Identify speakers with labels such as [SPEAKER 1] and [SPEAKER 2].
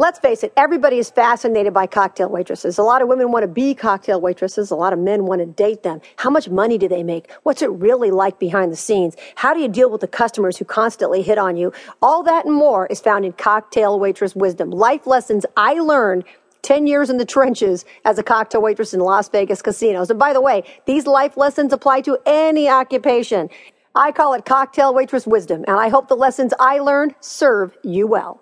[SPEAKER 1] Let's face it, everybody is fascinated by cocktail waitresses. A lot of women want to be cocktail waitresses. A lot of men want to date them. How much money do they make? What's it really like behind the scenes? How do you deal with the customers who constantly hit on you? All that and more is found in Cocktail Waitress Wisdom. Life lessons I learned 10 years in the trenches as a cocktail waitress in Las Vegas casinos. And by the way, these life lessons apply to any occupation. I call it cocktail waitress wisdom, and I hope the lessons I learned serve you well.